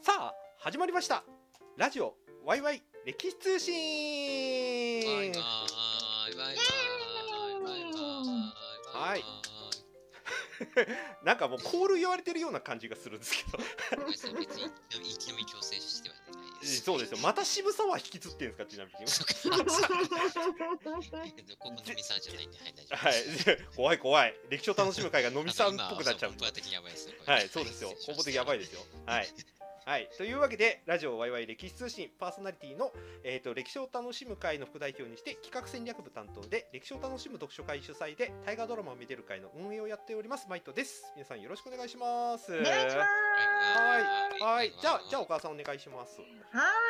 さあ始まりました。ラジオワイワイ歴史通信。バイバイバイバイバイバイバイはい。なんかもうコール言われてるような感じがするんですけど。別に生き延び強制してはないです。そうですよ。また渋沢は引きずってるんですかちなみに。そうか。ここ飲みさんじゃないんで、はい、大丈夫はいです。怖い怖い。歴史を楽しむ会がのみさんっぽくなっちゃうはい。そうですよ。根本的にやばいですよ。はいはい、というわけでラジオワイワイ歴史通信パーソナリティの、えー、と歴史を楽しむ会の副代表にして企画戦略部担当で歴史を楽しむ読書会主催で大河ドラマを見てる会の運営をやっておりますマイトです。皆さんよろしくお願いします。お願いします。はい。はい。じゃあじゃあお母さんお願いします。は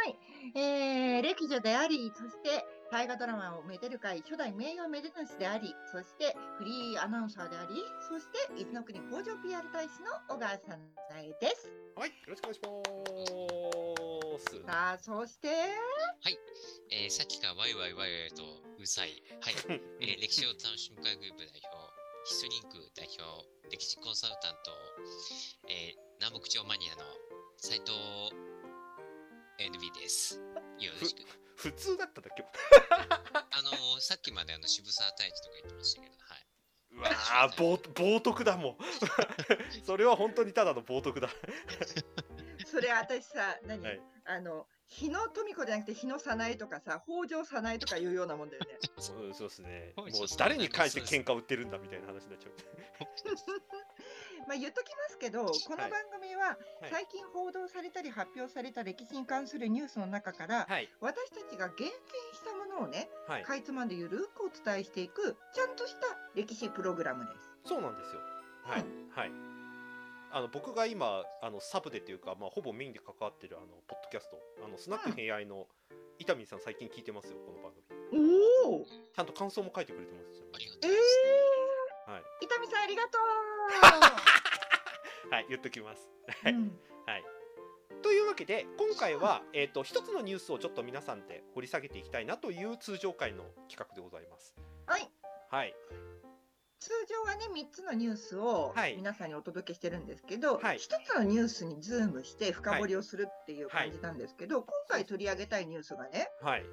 い、えー、歴女であり、そして大河ドラマをめでる会初代名誉めでたしであり、そしてフリーアナウンサーであり、そして伊豆の国北条 PR 大使の小川さんです。はいよろしくお願いしますさあ、そして、えーさっきからワイワイワイワイとうるさい。はい。えー歴史を楽しむ会グループ代表、ヒストリンク代表、歴史コンサルタント、えー南北朝マニアの斉藤 NB です。よろしく。普通だったんだっけ。あのーさっきまであの渋沢太一とか言ってましたけど、はい。うわー冒冒涜だもん。それは本当にただの冒涜だ。それ私さ、何、はい。あの、日野富子じゃなくて日野早苗とかさ、北条早苗とかいうようなもんだよね。う。んそうですね。もう誰に関して喧嘩売ってるんだみたいな話になっちゃうまあ言っときますけど、この番組ははい。最近報道されたり発表された歴史に関するニュースの中から、はい。私たちが厳選したものをね、はい。かいつまんでゆるくお伝えしていく、ちゃんとした歴史プログラムです。そうなんですよ。はい、はい。あの僕が今あのサブでというか、まあ、ほぼメインで関わってるあのポッドキャストあのスナック偏愛の伊丹さん最近聞いてますよこの番組。おお。ちゃんと感想も書いてくれてますありがとうえはい、ー、伊丹さんありがと はい、言っときますう。うんはい。というわけで今回は、えー、と一つのニュースをちょっと皆さんで掘り下げていきたいなという通常回の企画でございます。はい。はい。通常はね、3つのニュースをはい皆さんにお届けしてるんですけど、はい1つのニュースにズームして深掘りをするっていう感じなんですけど、今回取り上げたいニュースがね、はい。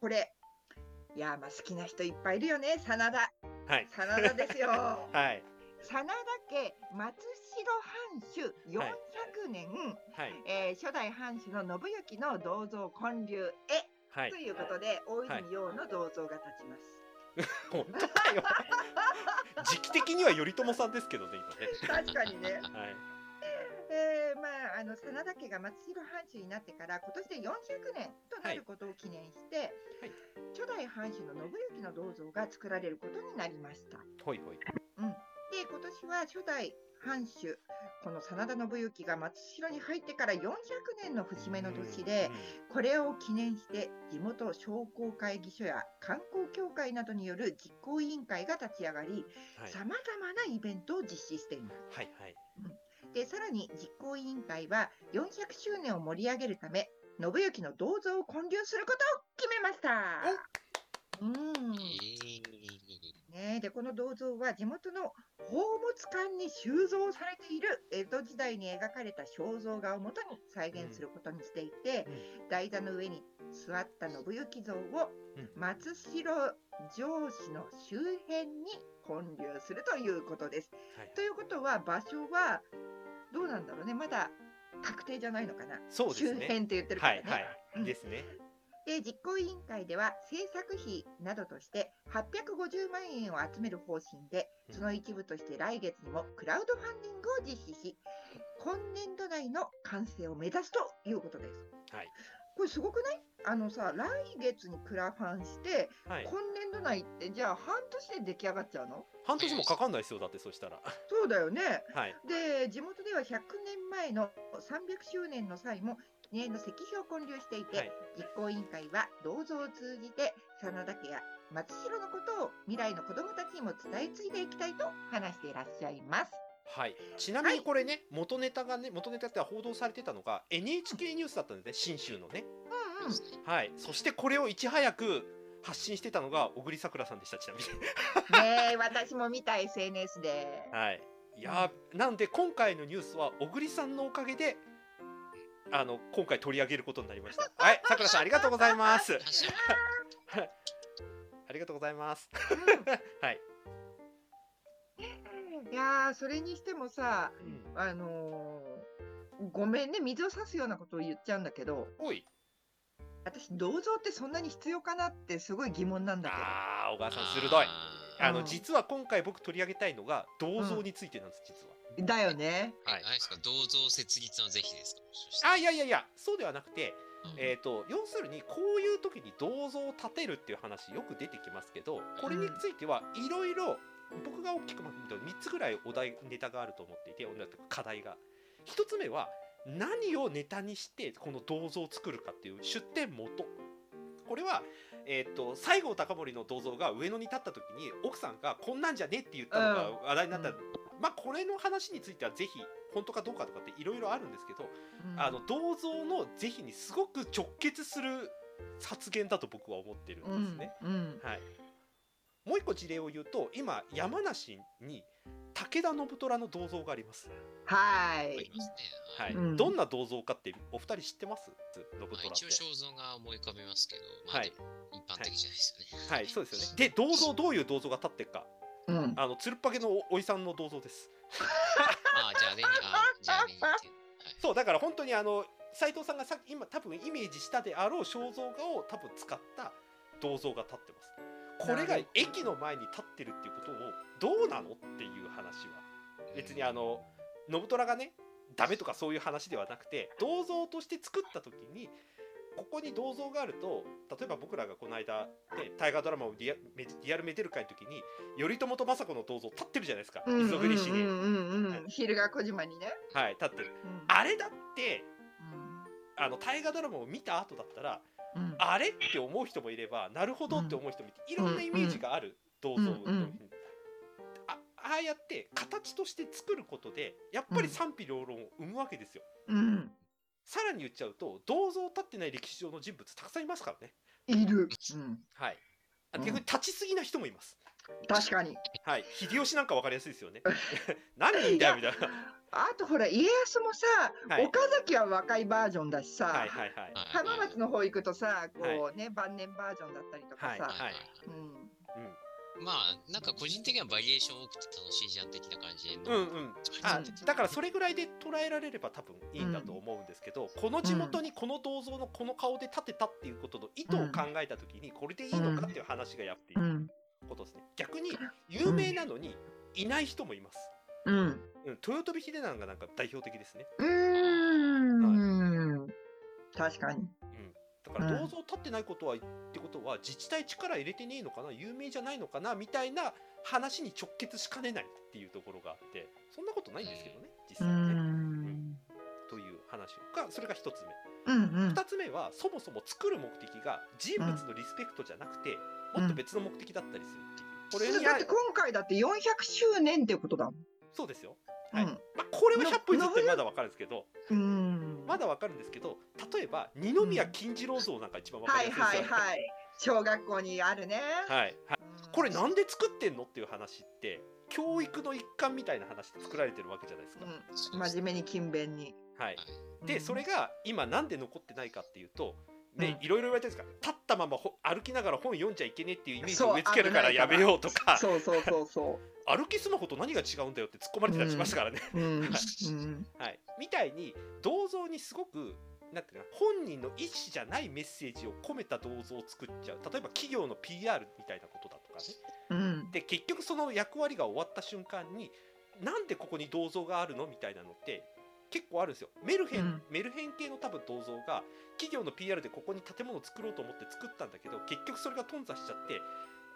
これ、いや、まあ好きな人いっぱいいるよね、真田。はい。真田ですよ。はい。真田家松代藩主400年、はい。えー初代藩主の信行の銅像建立へ、はいと。いうことで、大泉洋の銅像が立ちます。本当だよ。時期的には頼朝さんですけどね、今ね。確かにね。はい。えーまあ、あの真田家が松代藩主になってから今年で400年となることを記念して、はい初代藩主の信行の銅像が作られることになりました。ほいほい。で今年は初代藩主この真田信行が松代に入ってから400年の節目の年でこれを記念して地元商工会議所や観光協会などによる実行委員会が立ち上がりはい。さまざまなイベントを実施しています。はい。はい。でさらに実行委員会は400周年を盛り上げるため信行の銅像を建立することを決めました。うんえーね、でこの銅像は地元の宝物館に収蔵されている江戸時代に描かれた肖像画をもとに再現することにしていて、台座の上に座った信行像をうん松代城址の周辺に建立するということです。はい。ということは場所はどうなんだろうねまだ確定じゃないのかな、ね。周辺って言ってるかはい。らね。はい。うんですね。で実行委員会では制作費などとして850万円を集める方針でうんその一部として来月にもクラウドファンディングを実施し今年度内の完成を目指すということです。はい。これすごくない？あのさ来月にクラファンしてはい。今年度内ってじゃあ半年で出来上がっちゃうの？半年もかかんないですよ。だってそしたら。そうだよね。はい。で地元では100年前の300周年の際も記念の石碑を建立していて、はい。実行委員会は銅像を通じて真田家や松代のことを未来の子どもたちにも伝え継いでいきたいと話していらっしゃいます。はい、ちなみにこれね、元ネタがね元ネタって報道されてたのが NHK ニュースだったんですね信州のね。うんうん。はい。そしてこれをいち早く発信してたのが小栗さくらさんでしたちなみに。ねえ私も見た SNS で。はい。いやーなんで今回のニュースは小栗さんのおかげであの今回取り上げることになりました。はいさくらさんありがとうございます。ありがとうございます。はい、いやーそれにしてもさうん、あのーごめんね水を差すようなことを言っちゃうんだけどおい。私銅像ってそんなに必要かなってすごい疑問なんだけど。あー小川さん鋭い。あのうん実は今回僕取り上げたいのが銅像についてなんです実はだよね。はい、あれですか、銅像設立の是非ですか？あいやいやいやそうではなくてうん。えー、と要するにこういう時に銅像を建てるっていう話よく出てきますけどこれについてはいろいろ僕が大きくまとめると3つぐらいお題ネタがあると思っていて課題が。1つ目は何をネタにしてこの銅像を作るかっていう出典元。これは、えー、と西郷隆盛の銅像が上野に立った時に奥さんがこんなんじゃねって言ったのが話題になった、うんまあこれの話についてはぜひ本当かどうかとかっていろいろあるんですけどうんあの銅像の是非にすごく直結する発言だと僕は思ってるうんですね。うんはい、もう一個事例を言うと今山梨に武田信虎の銅像があります。はいありますね。はいうんどんな銅像かってお二人知ってます？信虎まあ、って一応。肖像が思い浮かべますけど、まあ、はい一般的じゃないですよね。はい、そうですよね。で銅像どういう銅像が立ってるかうんあのつるっぱげのおおいさんの銅像です。ああ、じゃああれに、ああじゃああれに似てる。はいそうだから本当にあの斉藤さんがさ今多分イメージしたであろう肖像画を多分使った銅像が立ってます。これが駅の前に立ってるっていうことをどうなのっていう話は別にあの信虎がねダメとかそういう話ではなくて銅像として作った時にここに銅像があると例えば僕らがこの間、ね、大河ドラマをリアメリアルメデル会の時に頼朝と政子の銅像立ってるじゃないですか。うんうん磯国市に、うんうんうん昼が小島にね。はい立ってる。うん。あれだってあの大河ドラマを見た後だったらうん。あれって思う人もいればなるほどって思う人もいていろんなイメージがある銅像あああやって形として作ることでやっぱり賛否両論を生むわけですよ。うんさらに言っちゃうと銅像立ってない歴史上の人物たくさんいますからね。いる。うんはい。逆に立ちすぎな人もいます。確かに。はい。秀吉なんかわかりやすいですよね。何人だよみたいな。あとほら家康もさ、はい岡崎は若いバージョンだしさ、はいはいはい。はい浜松の方行くとさ、こはうね、晩年バージョンだったりとかはいさ、はいうんうんまあ、なんか個人的にはバリエーション多くて楽しいじゃん的な感じで。うんうん、あだからそれぐらいで捉えられれば多分いいんだと思うんですけど、この地元にこの銅像のこの顔で建てたっていうことの意図を考えた時にこれでいいのかっていう話がやっていううん。ことですね。逆に有名なのにいない人もいます、うん、うん、豊臣秀長がなんか代表的ですね、うーん、確かに。うん、だから銅像建ってないことはってことは自治体力入れてねえのかな？有名じゃないのかな？みたいな話に直結しかねないっていうところがあってそんなことないんですけどね実際ね、ん、という話がそれが一つ目。うん、うん、2つ目はそもそも作る目的が人物のリスペクトじゃなくて、もっと別の目的だったりするっていう、これにだって今回だって400周年ってことだもん。そうですよ、はい。うん。まあ、これは100歩譲ってまだわかるんですけどうん。まだわかるんですけど例えば二宮金次郎像なんか一番わかはいはいりやすいですよね、はい。小学校にあるね。はいはいうんこれなんで作ってんのっていう話って教育の一環みたいな話で作られてるわけじゃないですか、うん、真面目に勤勉に。はいうんでそれが今なんで残ってないかっていうとね、うん。いろいろ言われてるんですが立ったままほ歩きながら本読んじゃいけねえっていうイメージを植え付けるからやめようとか。そうそうそうそ 歩きスマホと何が違うんだよって突っ込まれてたりしましたからね、う。うん。はい。うん。はい、みたいに銅像にすごくなんていう本人の意思じゃないメッセージを込めた銅像を作っちゃう。例えば企業の PR みたいなことだとかね。うん。で結局その役割が終わった瞬間になんでここに銅像があるの？みたいなのって結構あるんですよ。メルヘン、うん。メルヘン系の多分銅像が企業の PR でここに建物を作ろうと思って作ったんだけど結局それが頓挫しちゃって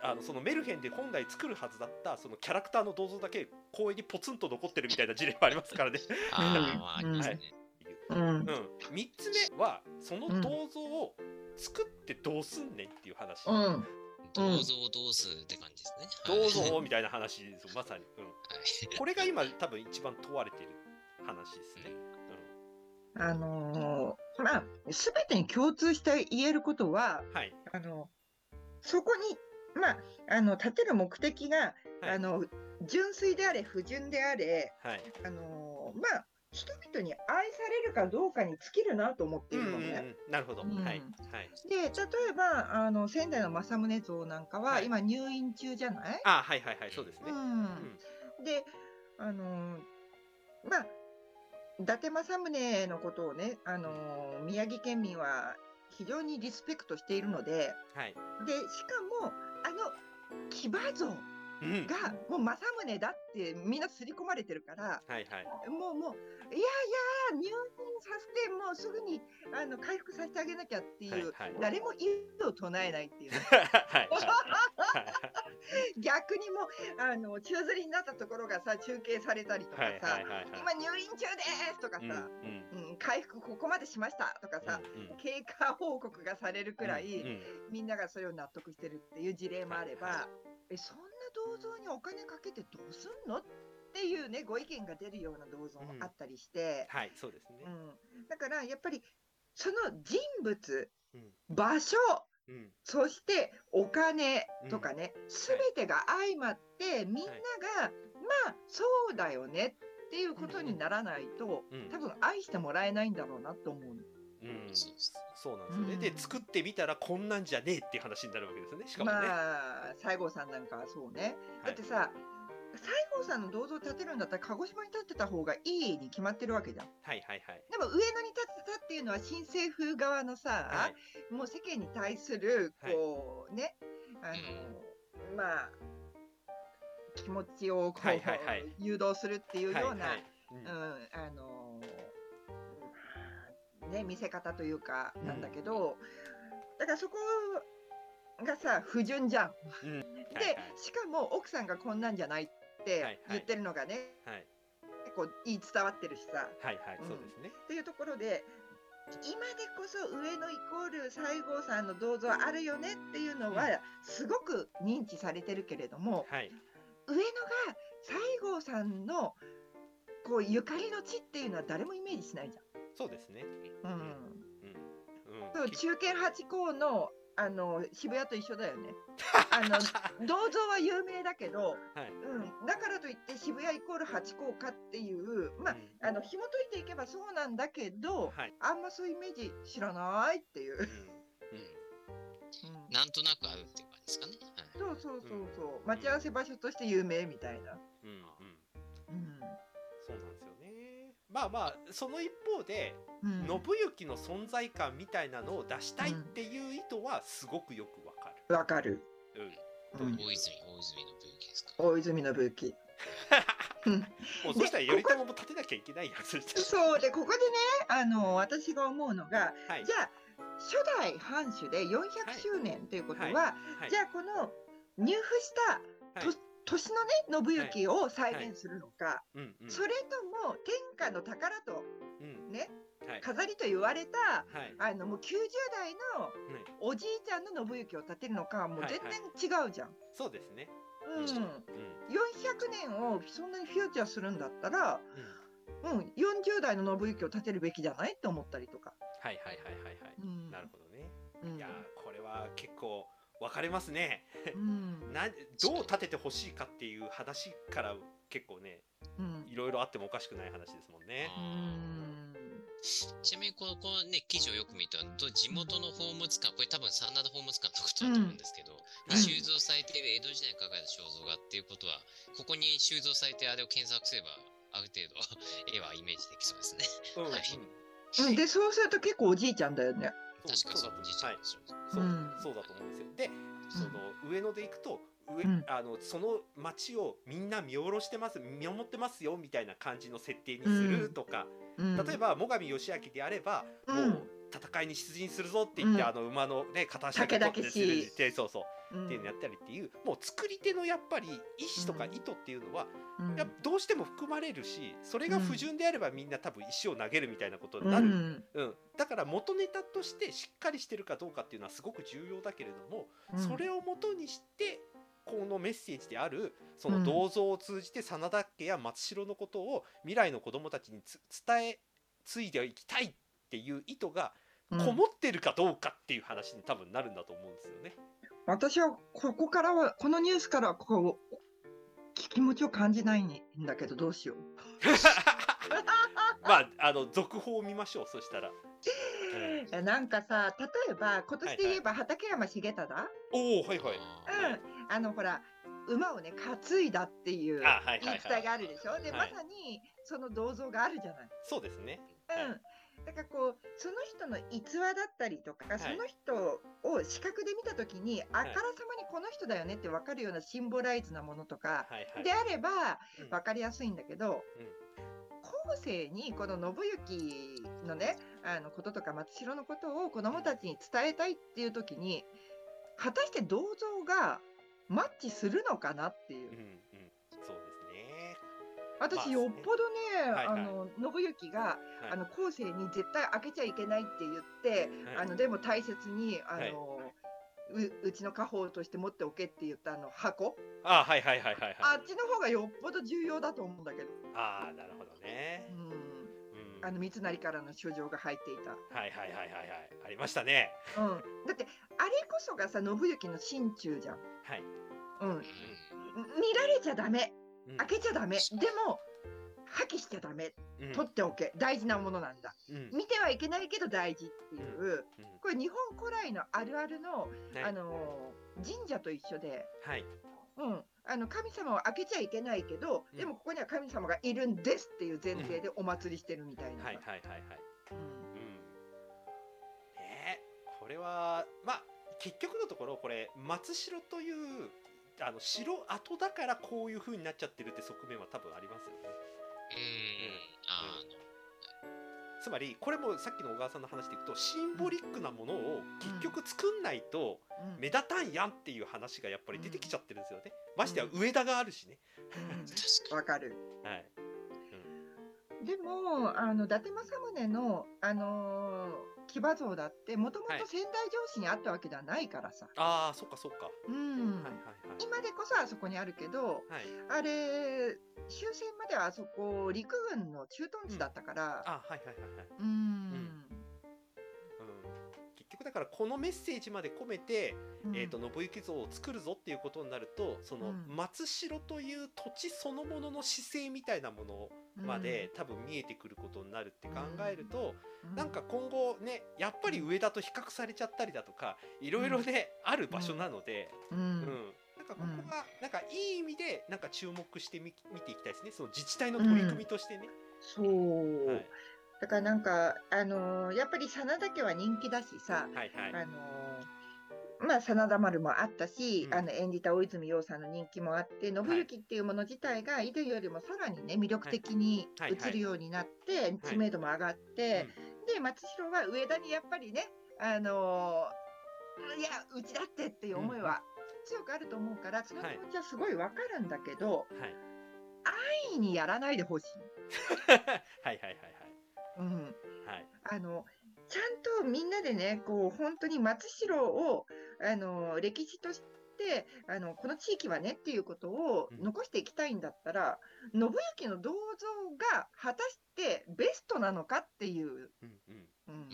あのそのメルヘンで本来作るはずだったそのキャラクターの銅像だけ公園にポツンと残ってるみたいな事例もありますからね。ああ、まあ、ありますね。うん。うん、3つ目はその銅像を作ってどうすんねんっていう話、うん。銅像どうするって感じですね。銅はい。像みたいな話ですよまさに、うん、はい。これが今多分一番問われてる話ですね。あのーまあ、すべてに共通して言えることは、うん、はい、あの、そこに、まあ、あの、立てる目的が、はい。あの、純粋であれ、不純であれ、はい、あのーまあ、人々に愛されるかどうかに尽きるなと思っているのね。うんうんうん。なるほど、うん。はい。はい。で例えばあの仙台の政宗像なんかは、はい。今入院中じゃない、あはいはいはい。そうですね、ううん。ん、であのまあ伊達政宗のことをね、あの宮城県民は非常にリスペクトしているのではい、でしかもあの騎馬像。うん、がもう政宗だってみんな刷り込まれてるからはいはい。もうもういやいや入院させてもうすぐにあの回復させてあげなきゃっていう、はいはい。誰も異を唱えないっていう。ねはいはい。逆にもうあの宙吊りになったところがさ中継されたりとかはいさ、はいはいはい。今入院中ですとかさ、うんうん。うん回復ここまでしましたとかさ、うんうん。経過報告がされるくらい、うんうん。みんながそれを納得してるっていう事例もあれば、はいはえそんな銅像にお金かけてどうすんの？っていうねご意見が出るような銅像もあったりして、はいそうですね。うん。だからやっぱりその人物うん。場所うん。そしてお金とかね、すべてが相まってみんなが、まあそうだよねっていうことにならないと、うん。多分愛してもらえないんだろうなと思うの。うん。そうなんですよね、うん。で作ってみたらこんなんじゃねえっていう話になるわけですよね。しかもね、まあ西郷さんなんかはそうね。はい。だってさ西郷さんの銅像建てるんだったら鹿児島に建てた方がいいに決まってるわけじゃん。はいはいはい。でも上野に建てたっていうのは新政府側のさ、はい。もう世間に対するはい。こう、ねあのまあ気持ちをこう、はいはいはい。誘導するっていうような、はいはい。うん。うんあのね見せ方というかうん。なんだけど、だからそこがさ不純じゃん。うん。はいでしかも奥さんがこんなんじゃないってはい言ってるのがね、はい。結構言い伝わってるしさ。はいはいうん。そうですね、っていうところで今でこそ上野イコール西郷さんの銅像あるよねっていうのはすごく認知されてるけれどもはい。上野が西郷さんのこうゆかりの地っていうのは誰もイメージしないじそうですね。うん。うん。うん。中堅八高のあの渋谷と一緒だよね。あの 銅像は有名だけど、はい。うん、だからといって渋谷イコール八高かっていうまあうん。あの紐解いていけばそうなんだけど、はい。あんまそういうイメージ知らないっていう。うん。うん。うん。なんとなくあるっていう感じですかね。はいそうそうそう。そう待ち合わせ場所として有名みたいな。うんうん。うん。そうなんですよ。ねまあまあその一方でうん。信行の存在感みたいなのを出したいっていう意図はすごくよくわかわかる。る、うん、うん。大泉、大泉の分岐ですか？大泉の武器。う んもうそしたら頼朝も立てなきゃいけないやつそうでここでねあの私が思うのがはい。じゃあ初代藩主で400周年ということは、はい。はい。じゃあこの入府したはい。と年のね信行を再現するのか、それとも天下の宝とうん。ねはい。飾りと言われたはい。あのもう90代のねおじいちゃんの信行を建てるのかはもうはい全はい。然違うじゃん。そうですね。うん、うん。400年をそんなにフューチャーするんだったら、うん。うん、40代の信行を建てるべきじゃないって思ったりとか。はいはいはいはいはい。うん。なるほどね。うん。いやーこれは結構分かれますね。うん。などう立ててほしいかっていう話から結構ねうん。いろいろあってもおかしくない話ですもんね。ちなみにこのこのね記事をよく見ると地元の宝物館これ多分真田宝物館のことだと思うんですけど、に収蔵されている江戸時代に描かれた肖像画っていうことはここに収蔵されてあれを検索すればある程度絵はイメージできそうですね。うん。うん。はい。うん、でそうすると結構おじいちゃんだよね。そう確かそう、おじいちゃんはいですよね。そう,、うん。そうだと思うんですよ。でその上野で行くと上、うん。あのその町をみんな見下ろしてます見守ってますよみたいな感じの設定にするとか、うん、例えば最上義明であれば、うん。もう戦いに出陣するぞって言って、うん。あの馬のね片足だけ武取ってそうそううん、っていうのやったりっていうもう作り手のやっぱり意思とか意図っていうのは、うん。やどうしても含まれるしそれが不純であればみんな多分石を投げるみたいなことになる、うん。うん。だから元ネタとしてしっかりしてるかどうかっていうのはすごく重要だけれども、うん。それを元にしてこのメッセージであるそうん。の銅像を通じて真田家や松代のことを未来の子供たちにつ伝え継いでいきたいっていう意図がうん。こもってるかどうかっていう話に多分なるんだと思うんですよね。私はここからはこのニュースからはこう気持ちを感じないんだけどどうしよう。まああの続報を見ましょうそしたら、うん。なんかさ例えば今年で言えば畠山重忠、おおはいはい。あうん。あのほら馬をね担いだっていう言い伝えがあるでしょ？で、はい。まさにその銅像があるじゃない。そうですね。うんだからこうその人の逸話だったりとか、い。その人を視覚で見たときに、あからさまにこの人だよねって分かるようなシンボライズなものとかはいはいであればうん。分かりやすいんだけど、うん。後世にこの信行のねあのこととか松代のことを子どもたちに伝えたいっていう時に果たして銅像がマッチするのかなっていう。うん私まあよっぽどね、はいはい。あの信行が、はい。あの後世に絶対開けちゃいけないって言って、はい。あのでも大切にあの、はい。ううちの家宝として持っておけって言ったあの箱、あはいはいはいはいはい。あっちの方がよっぽど重要だと思うんだけど、ああなるほどね。うん、うん。あの三成からの書状が入っていた。はいはいはいはいはい。ありましたね。うん、だってあれこそがさ信行の心中じゃん。はい。うん、うん。見られちゃダメうん。開けちゃダメ。でも破棄しちゃダメ。うん。取っておけ。大事なものなんだ。うん。見てはいけないけど大事っていううん。これ日本古来のあるあるの、はい。あの神社と一緒で、はい。うん、あの神様を開けちゃいけないけど、うん。でもここには神様がいるんですっていう前提でお祭りしてるみたいな。さ、はいはいはいはい。うん。えこれはまあ結局のところこれ松代というあの城跡だからこういう風になっちゃってるって側面は多分ありますよね。うんあのつまりこれもさっきの小川さんの話でいくとシンボリックなものを結局作んないとうん。目立たんやんっていう話がやっぱり出てきちゃってるんですよね。ましてや上田があるしね。わかるはい。でもあの伊達政宗の、あのー騎馬像だってもともとはい。仙台城址にあったわけではないからさ、ああそっかそっか。うん。はいはいはい今でこそあそこにあるけどはい。あれ終戦まではあそこ陸軍の駐屯地だったから、あはいはいはいはい。うんだからこのメッセージまで込めて、うん。えー、と信行像を作るぞっていうことになるとそのうん。松代という土地そのものの姿勢みたいなものまで、多分見えてくることになるって考えると、うなんか今後ねやっぱり上田と比較されちゃったりだとかいろいろね、ある場所なので、うん。うん。なんかここがなんかいい意味でなんか注目してみ見ていきたいですね。その自治体の取り組みとしてね。そう、はいだからなんかあのーやっぱり真田家は人気だしさ、はいはい。あのーまあ真田丸もあったし、うん。あの演じた大泉洋さんの人気もあって信行っていうもの自体が以前よりもさらにね魅力的に映るようになって、知名度も上がって、で松代は上田にやっぱりねあのーいやうちだってっていう思いは強くあると思うから、その気持ちはすごいわかるんだけど、はい。安易にやらないでほしい。はいはいはいうん。はい。はいあのちゃんとみんなでねこう本当に松代をあの歴史としてあのこの地域はねっていうことをうん。残していきたいんだったら、信行の銅像が果たしてベストなのかっていう。うんうん。うん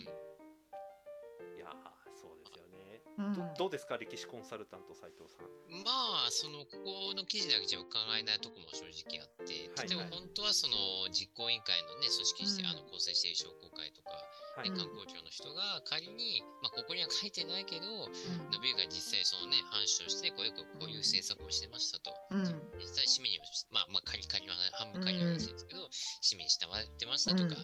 どどうですか歴史コンサルタント斉藤さん。まあ、その、ここの記事だけじゃ伺えないところも正直あって、はい例えば本当はその実行委員会のね、組織して、うん。あの構成している商工会とか、はい。ね、うん観光庁の人が仮に、まあ、ここには書いてないけど、うん。信行が実際そのね、監視をして、こういう、こういう政策をしてましたと。うん。実際市民にも、まあ、まあ、仮仮は半分仮の話ですけど、市民に従ってましたとか、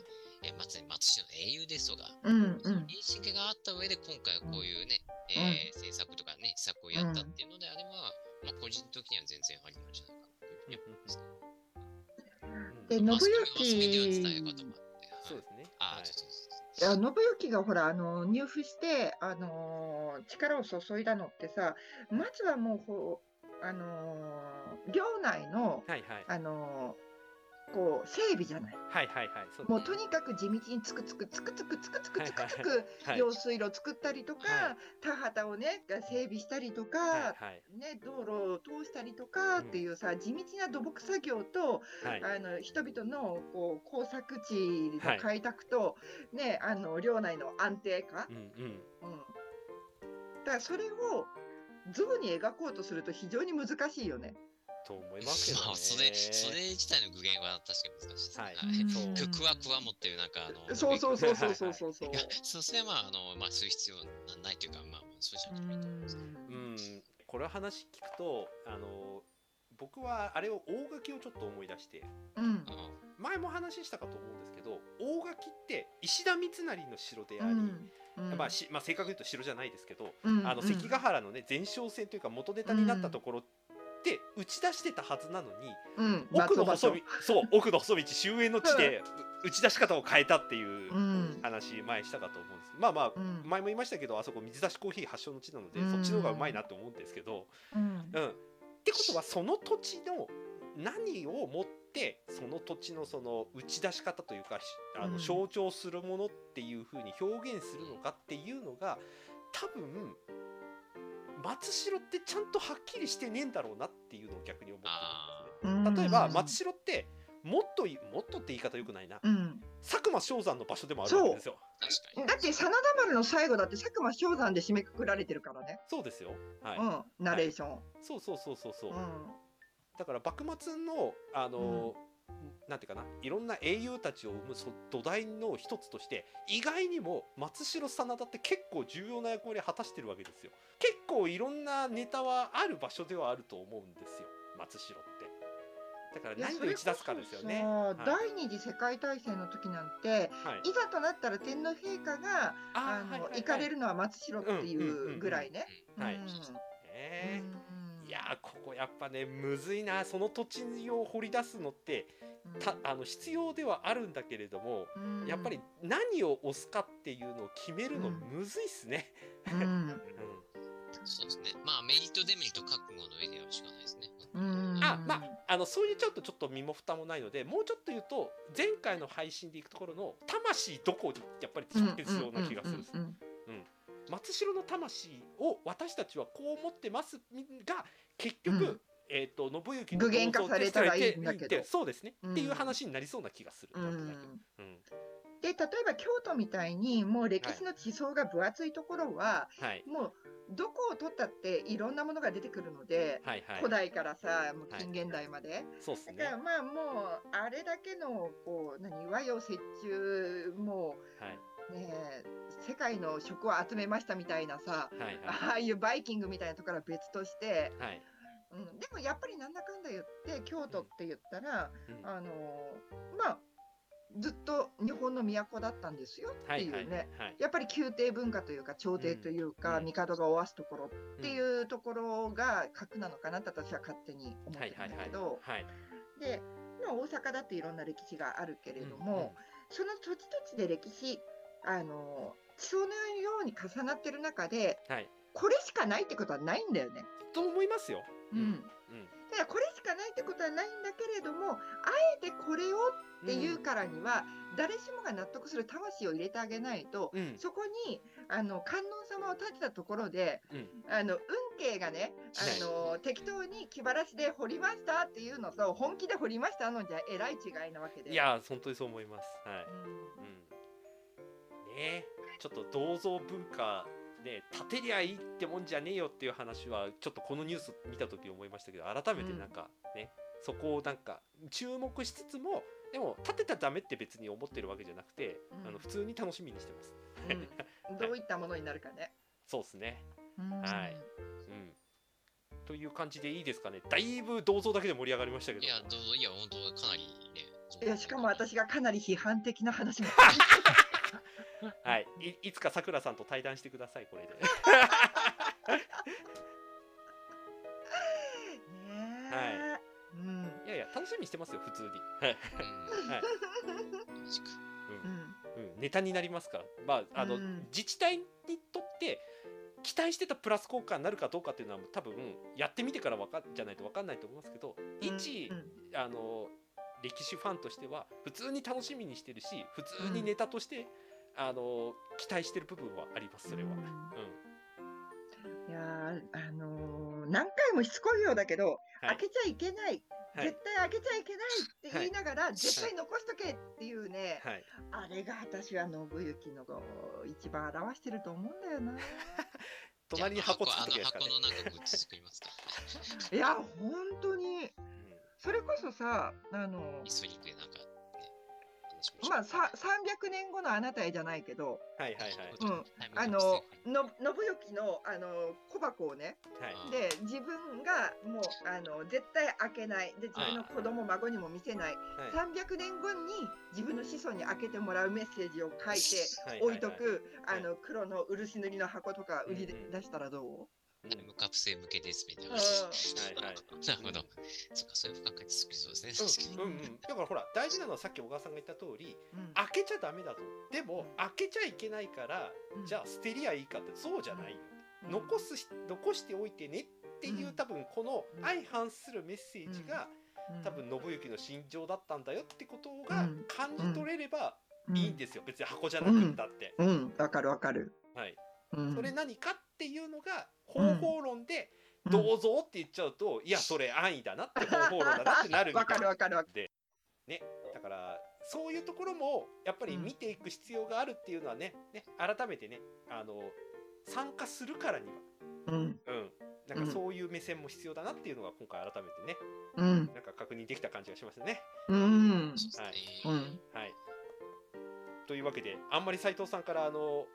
えまさに松島の英雄ですとか、うんうん。認識があった上で今回こういうね、えー政策とかね、施策をやったっていうのであれば、まあ、個人的には全然ありなんじゃないかなというふうに思います。ね。で信行あって。はい。そうですね。ああ、はい。そうそうそうあ信行がほらあの入府してあのー力を注いだのってさまずはもうこうあのー領内のはいはい。あのーこう整備じゃない。はいはいはいそうもうとにかく地道につくつくつくつくつくつくつくつくはい用水路作ったりとか、は田畑をね整備したりとか、はいはいね、道路を通したりとかうんっていうさ、地道な土木作業と、はいあの人々のこう工作地の開拓と、ね、あの領内の安定化、うんうんうん、だからそれを像に描こうとすると非常に難しいよね。と思いますけどね。まあ、それ、それ自体の具現は確かに難しいですね。はい。うん。くくわくわもっていう、なんか、あの、そうそうそうそうそうそう。そういや、そうそれはまあ、あの、まあ、そういう必要なないというか、まあ、そうじゃなくてもいいと思いますね。うん、これ話聞くとあの僕はあれを大垣をちょっと思い出して。うん。うん。前も話したかと思うんですけど大垣って石田三成の城であり、うん。まあしまあ、正確に言うと城じゃないですけど、うん。あの関ヶ原のね前哨戦というか元ネタになったところって打ち出してたはずなのに、うん奥の細松道そう奥の細道終焉の地でう打ち出し方を変えたっていううん。話前したかと思うんです。まあまあうん。前も言いましたけどあそこ水出しコーヒー発祥の地なので、うん。そっちの方がうまいなって思うんですけど、うん。うん、ってことはその土地の何をもってその土地のその打ち出し方というかしあうん。の象徴するものっていうふうに表現するのかっていうのが多分松代ってちゃんとはっきりしてねえんだろうなっていうのを逆に思ってるんですね。例えば松代ってもっといもっとって言い方よくないなうん佐久間象山の場所でもあるわけですよ。確かに。だって真田丸の最後だって佐久間象山で締めくくられてるからね、そうですよ。はい。うんナレーション、そうそうそうそうそう。うんだから幕末のあの、なんていうかないろんな英雄たちを生むそ土台の一つとして意外にも松代真田って結構重要な役割を果たしてるわけですよ。結構いろんなネタはある場所ではあると思うんですよ。松代って。だから何で打ち出すかですよね。はい。第二次世界大戦の時なんてはい。いざとなったら天皇陛下があの、行かれるのは松代っていうぐらいね。はい。うん。ね。うんいやーここやっぱねむずいな。その土地を掘り出すのってたあの必要ではあるんだけれどもうん。やっぱり何を押すかっていうのを決めるのうん。むずいっすね。うん。そうですね。まあ、メリット、デメリット、覚悟の上でやるしかないですね。うん。あまああのそういうちょっとちょっと身も蓋もないのでもうちょっと言うと前回の配信でいくところの魂どこにやっぱり必要な気がするんですうんうん松代の魂を私たちはこう思ってます。が結局、うん。えっ、と信行具現化されたらいいんだけど。でそうですね、うんっていう話になりそうな気がする。うん。で例えば京都みたいにもう歴史の地層が分厚いところは、はい。もうどこを取ったっていろんなものが出てくるので、はいはい。古代からさもうはい。近現代まで、そうですね。だからまあもうあれだけのこう何和洋折衷もはい、うねえ世界の食を集めましたみたいなさはいはい。ああいうバイキングみたいなところは別として、はい。うん、でもやっぱりなんだかんだ言って京都って言ったら、うん。あのまあずっと日本の都だったんですよっていうね、はいはいはいやっぱり宮廷文化というか朝廷というか、うん。帝がおわすところってうんいうところが核なのかなって私は勝手に思ってるはいはいはい。んだけど、はい。で、まあ、大阪だっていろんな歴史があるけれども、その土地土地で歴史あの地層のように重なってる中でうんはいこれしかないってことはないんだよね。と思いますよ。うんうんだからこれしかないってことはないんだけれどもあえてこれをっていうからには、誰しもが納得する魂を入れてあげないと、うんそこにあの観音様を立てたところでうんあの運慶がねあの、適当に気晴らしで掘りましたっていうのと本気で掘りましたのじゃえらい違いなわけで。いや本当にそう思います。はい。うんうん、ねえちょっと銅像文化ね建てりゃいいってもんじゃねえよっていう話はちょっとこのニュース見た時思いましたけど改めてなんかね、そこをなんか注目しつつもでも建てたらダメって別に思ってるわけじゃなくて、うんあの普通に楽しみにしてます。うんどういったものになるかね。そうですね。うんはいうん。という感じでいいですかね。だいぶ銅像だけで盛り上がりましたけど。いや、どうぞ、いや、本当かなりね。いやしかも私がかなり批判的な話も。はい。いいつかさくらさんと対談してくださいこれで。ねえ。うん。いやいや楽しみにしてますよ普通に。はい。うん。ネタになりますから、まああのうん。自治体にとって期待してたプラス効果になるかどうかっていうのは多分やってみてからわかじゃないと分かんないと思いますけど、一うん。あの歴史ファンとしては普通に楽しみにしてるし普通にネタとして、あの期待してる部分はありますそれは。ううん。んいやーあのー何回もしつこいようだけど、はい。開けちゃいけない、はい。絶対開けちゃいけないって言いながら、絶対残しとけっていうね、はい、あれが私は信行の一番表してると思うんだよな。隣に箱作ってくれですかね。いや、本当に、それこそさ、あのイ、ストリンクでなんかしましょう。まあ、さ300年後のあなたへじゃないけど、はいはいはい。うん。あの、の信行の、あの、小箱をね、はい。で、自分がもう、あの、絶対開けない。で、自分の子供、孫にも見せない。はい。300年後に自分の子孫に開けてもらうメッセージを書いて、はい置いとく、はい。あの、黒の漆塗りの箱とか売り出したらどう？うん。無カプセル向けですみたいな。うん。はいはい。なるほど。そっか、そういう付加価値作りそうですね。うん。うんうん、だからほら大事なのはさっき小川さんが言った通りうん。開けちゃダメだと。でも開けちゃいけないからうん。じゃあ捨てりゃいいかってそうじゃない。残すし残しておいてねっていううん。多分このうん。相反するメッセージがうん。多分信行の心情だったんだよってことがうん感じ取れればうんいいんですよ別に箱じゃなくったってうん、わかるわかる。はいうんそれ何かっていうのが方法論でうん。どうぞって言っちゃうといやそれ安易だなって方法論だなってなるみわかたいな。るわかるわかだからそういうところもやっぱり見ていく必要があるっていうのはねね改めてねあの参加するからには、る。うん、うん、なんかそういう目線も必要だなっていうのが今回改めてねうん、なんか確認できた感じがしましたね。うん、そうですね。うん。はい、というわけであんまり斉藤さんからあの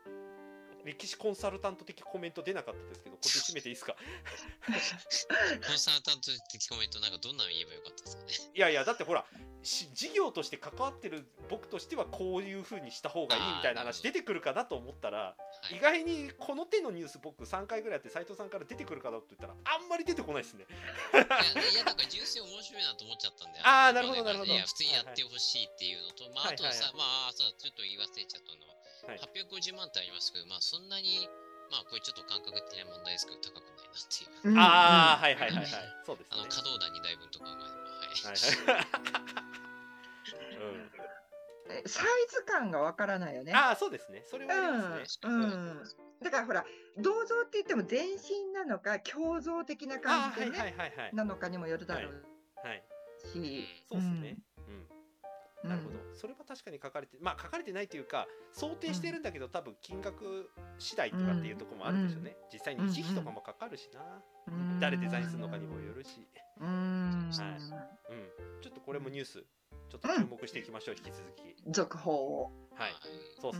歴史コンサルタント的コメント出なかったですけどこっち締めていいですか？コンサルタント的コメントなんかどんなの言えばよかったですかね？いやいやだってほらし事業として関わってる僕としてはこういう風にした方がいいみたいな話出てくるかなと思ったらはい意外にこの手のニュース僕3回ぐらいやって斉藤さんから出てくるかなと言ったらあんまり出てこないですね。いや、いやなんか純粋に面白いなと思っちゃったんで。あーなるほどなるほどいや、普通にやってほしいっていうのと、まあ、あとさ、はいはいはいまあ、そうだ、ちょっと言い忘れちゃったの。はい850万ってありますけど、まあ、そんなに、まあ、これちょっと感覚的な問題ですけど、高くないなっていう。うんああ、はいはいはいはい。そうですね。あの、可動だ2台分とかがあれば、はい。はい えサイズ感がわからないよねうん、。ああ、そうですね。それはありますね。うんうんだからほら銅像って言っても全身なのか胸像的な感じでね、はいはいはいはい。なのかにもよるだろうはい。し、そうですね。うん。うんなるほど。それは確かに書かれて、まあ書かれてないというか、想定してるんだけど、多分金額次第とかっていうところもあるでしょうね。実際に維持費とかもかかるしな。うん誰デザインするのかにもよるし。うんはいうん。ちょっとこれもニュース、ちょっと注目していきましょう、引き続き。続報をはい。そうで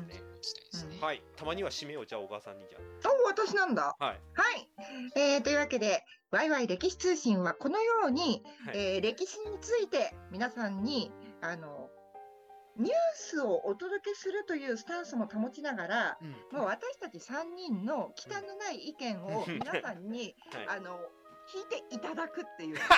すね。はい。たまには締めをじゃあ小川さんにじゃお私なんだあ。はい。はい、えーというわけでワイワイ歴史通信はこのように、はいえー歴史について皆さんにあのニュースをお届けするというスタンスも保ちながらうんもう私たち3人の忌憚のない意見を皆さんに はい。あの聞いていただくっていう、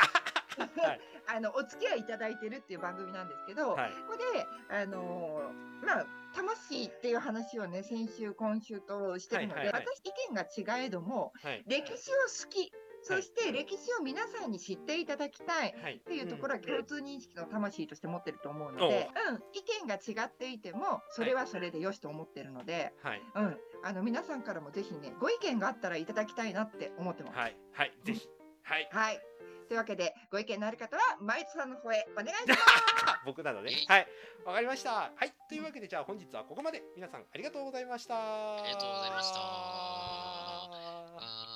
はい あのお付き合いいただいてるっていう番組なんですけど、はい。ここで、あのーまあ、魂っていう話をね、先週、今週としてるので、はいはいはい私、意見が違えども、はい。歴史を好き、そして歴史を皆さんに知っていただきたい。はい。っていうところは共通認識の魂として持ってると思うので、うん、意見が違っていても、それはそれでよしと思ってるので、はい。うん、あの皆さんからもぜひね、ご意見があったらいただきたいなって思ってます。はい。はい。ぜひ。はい。はい。というわけで、ご意見のある方は、マイトさんの方へお願いします。僕なのね。はい。わかりました。はい。というわけで、じゃあ本日はここまで。皆さんありがとうございました。ありがとうございました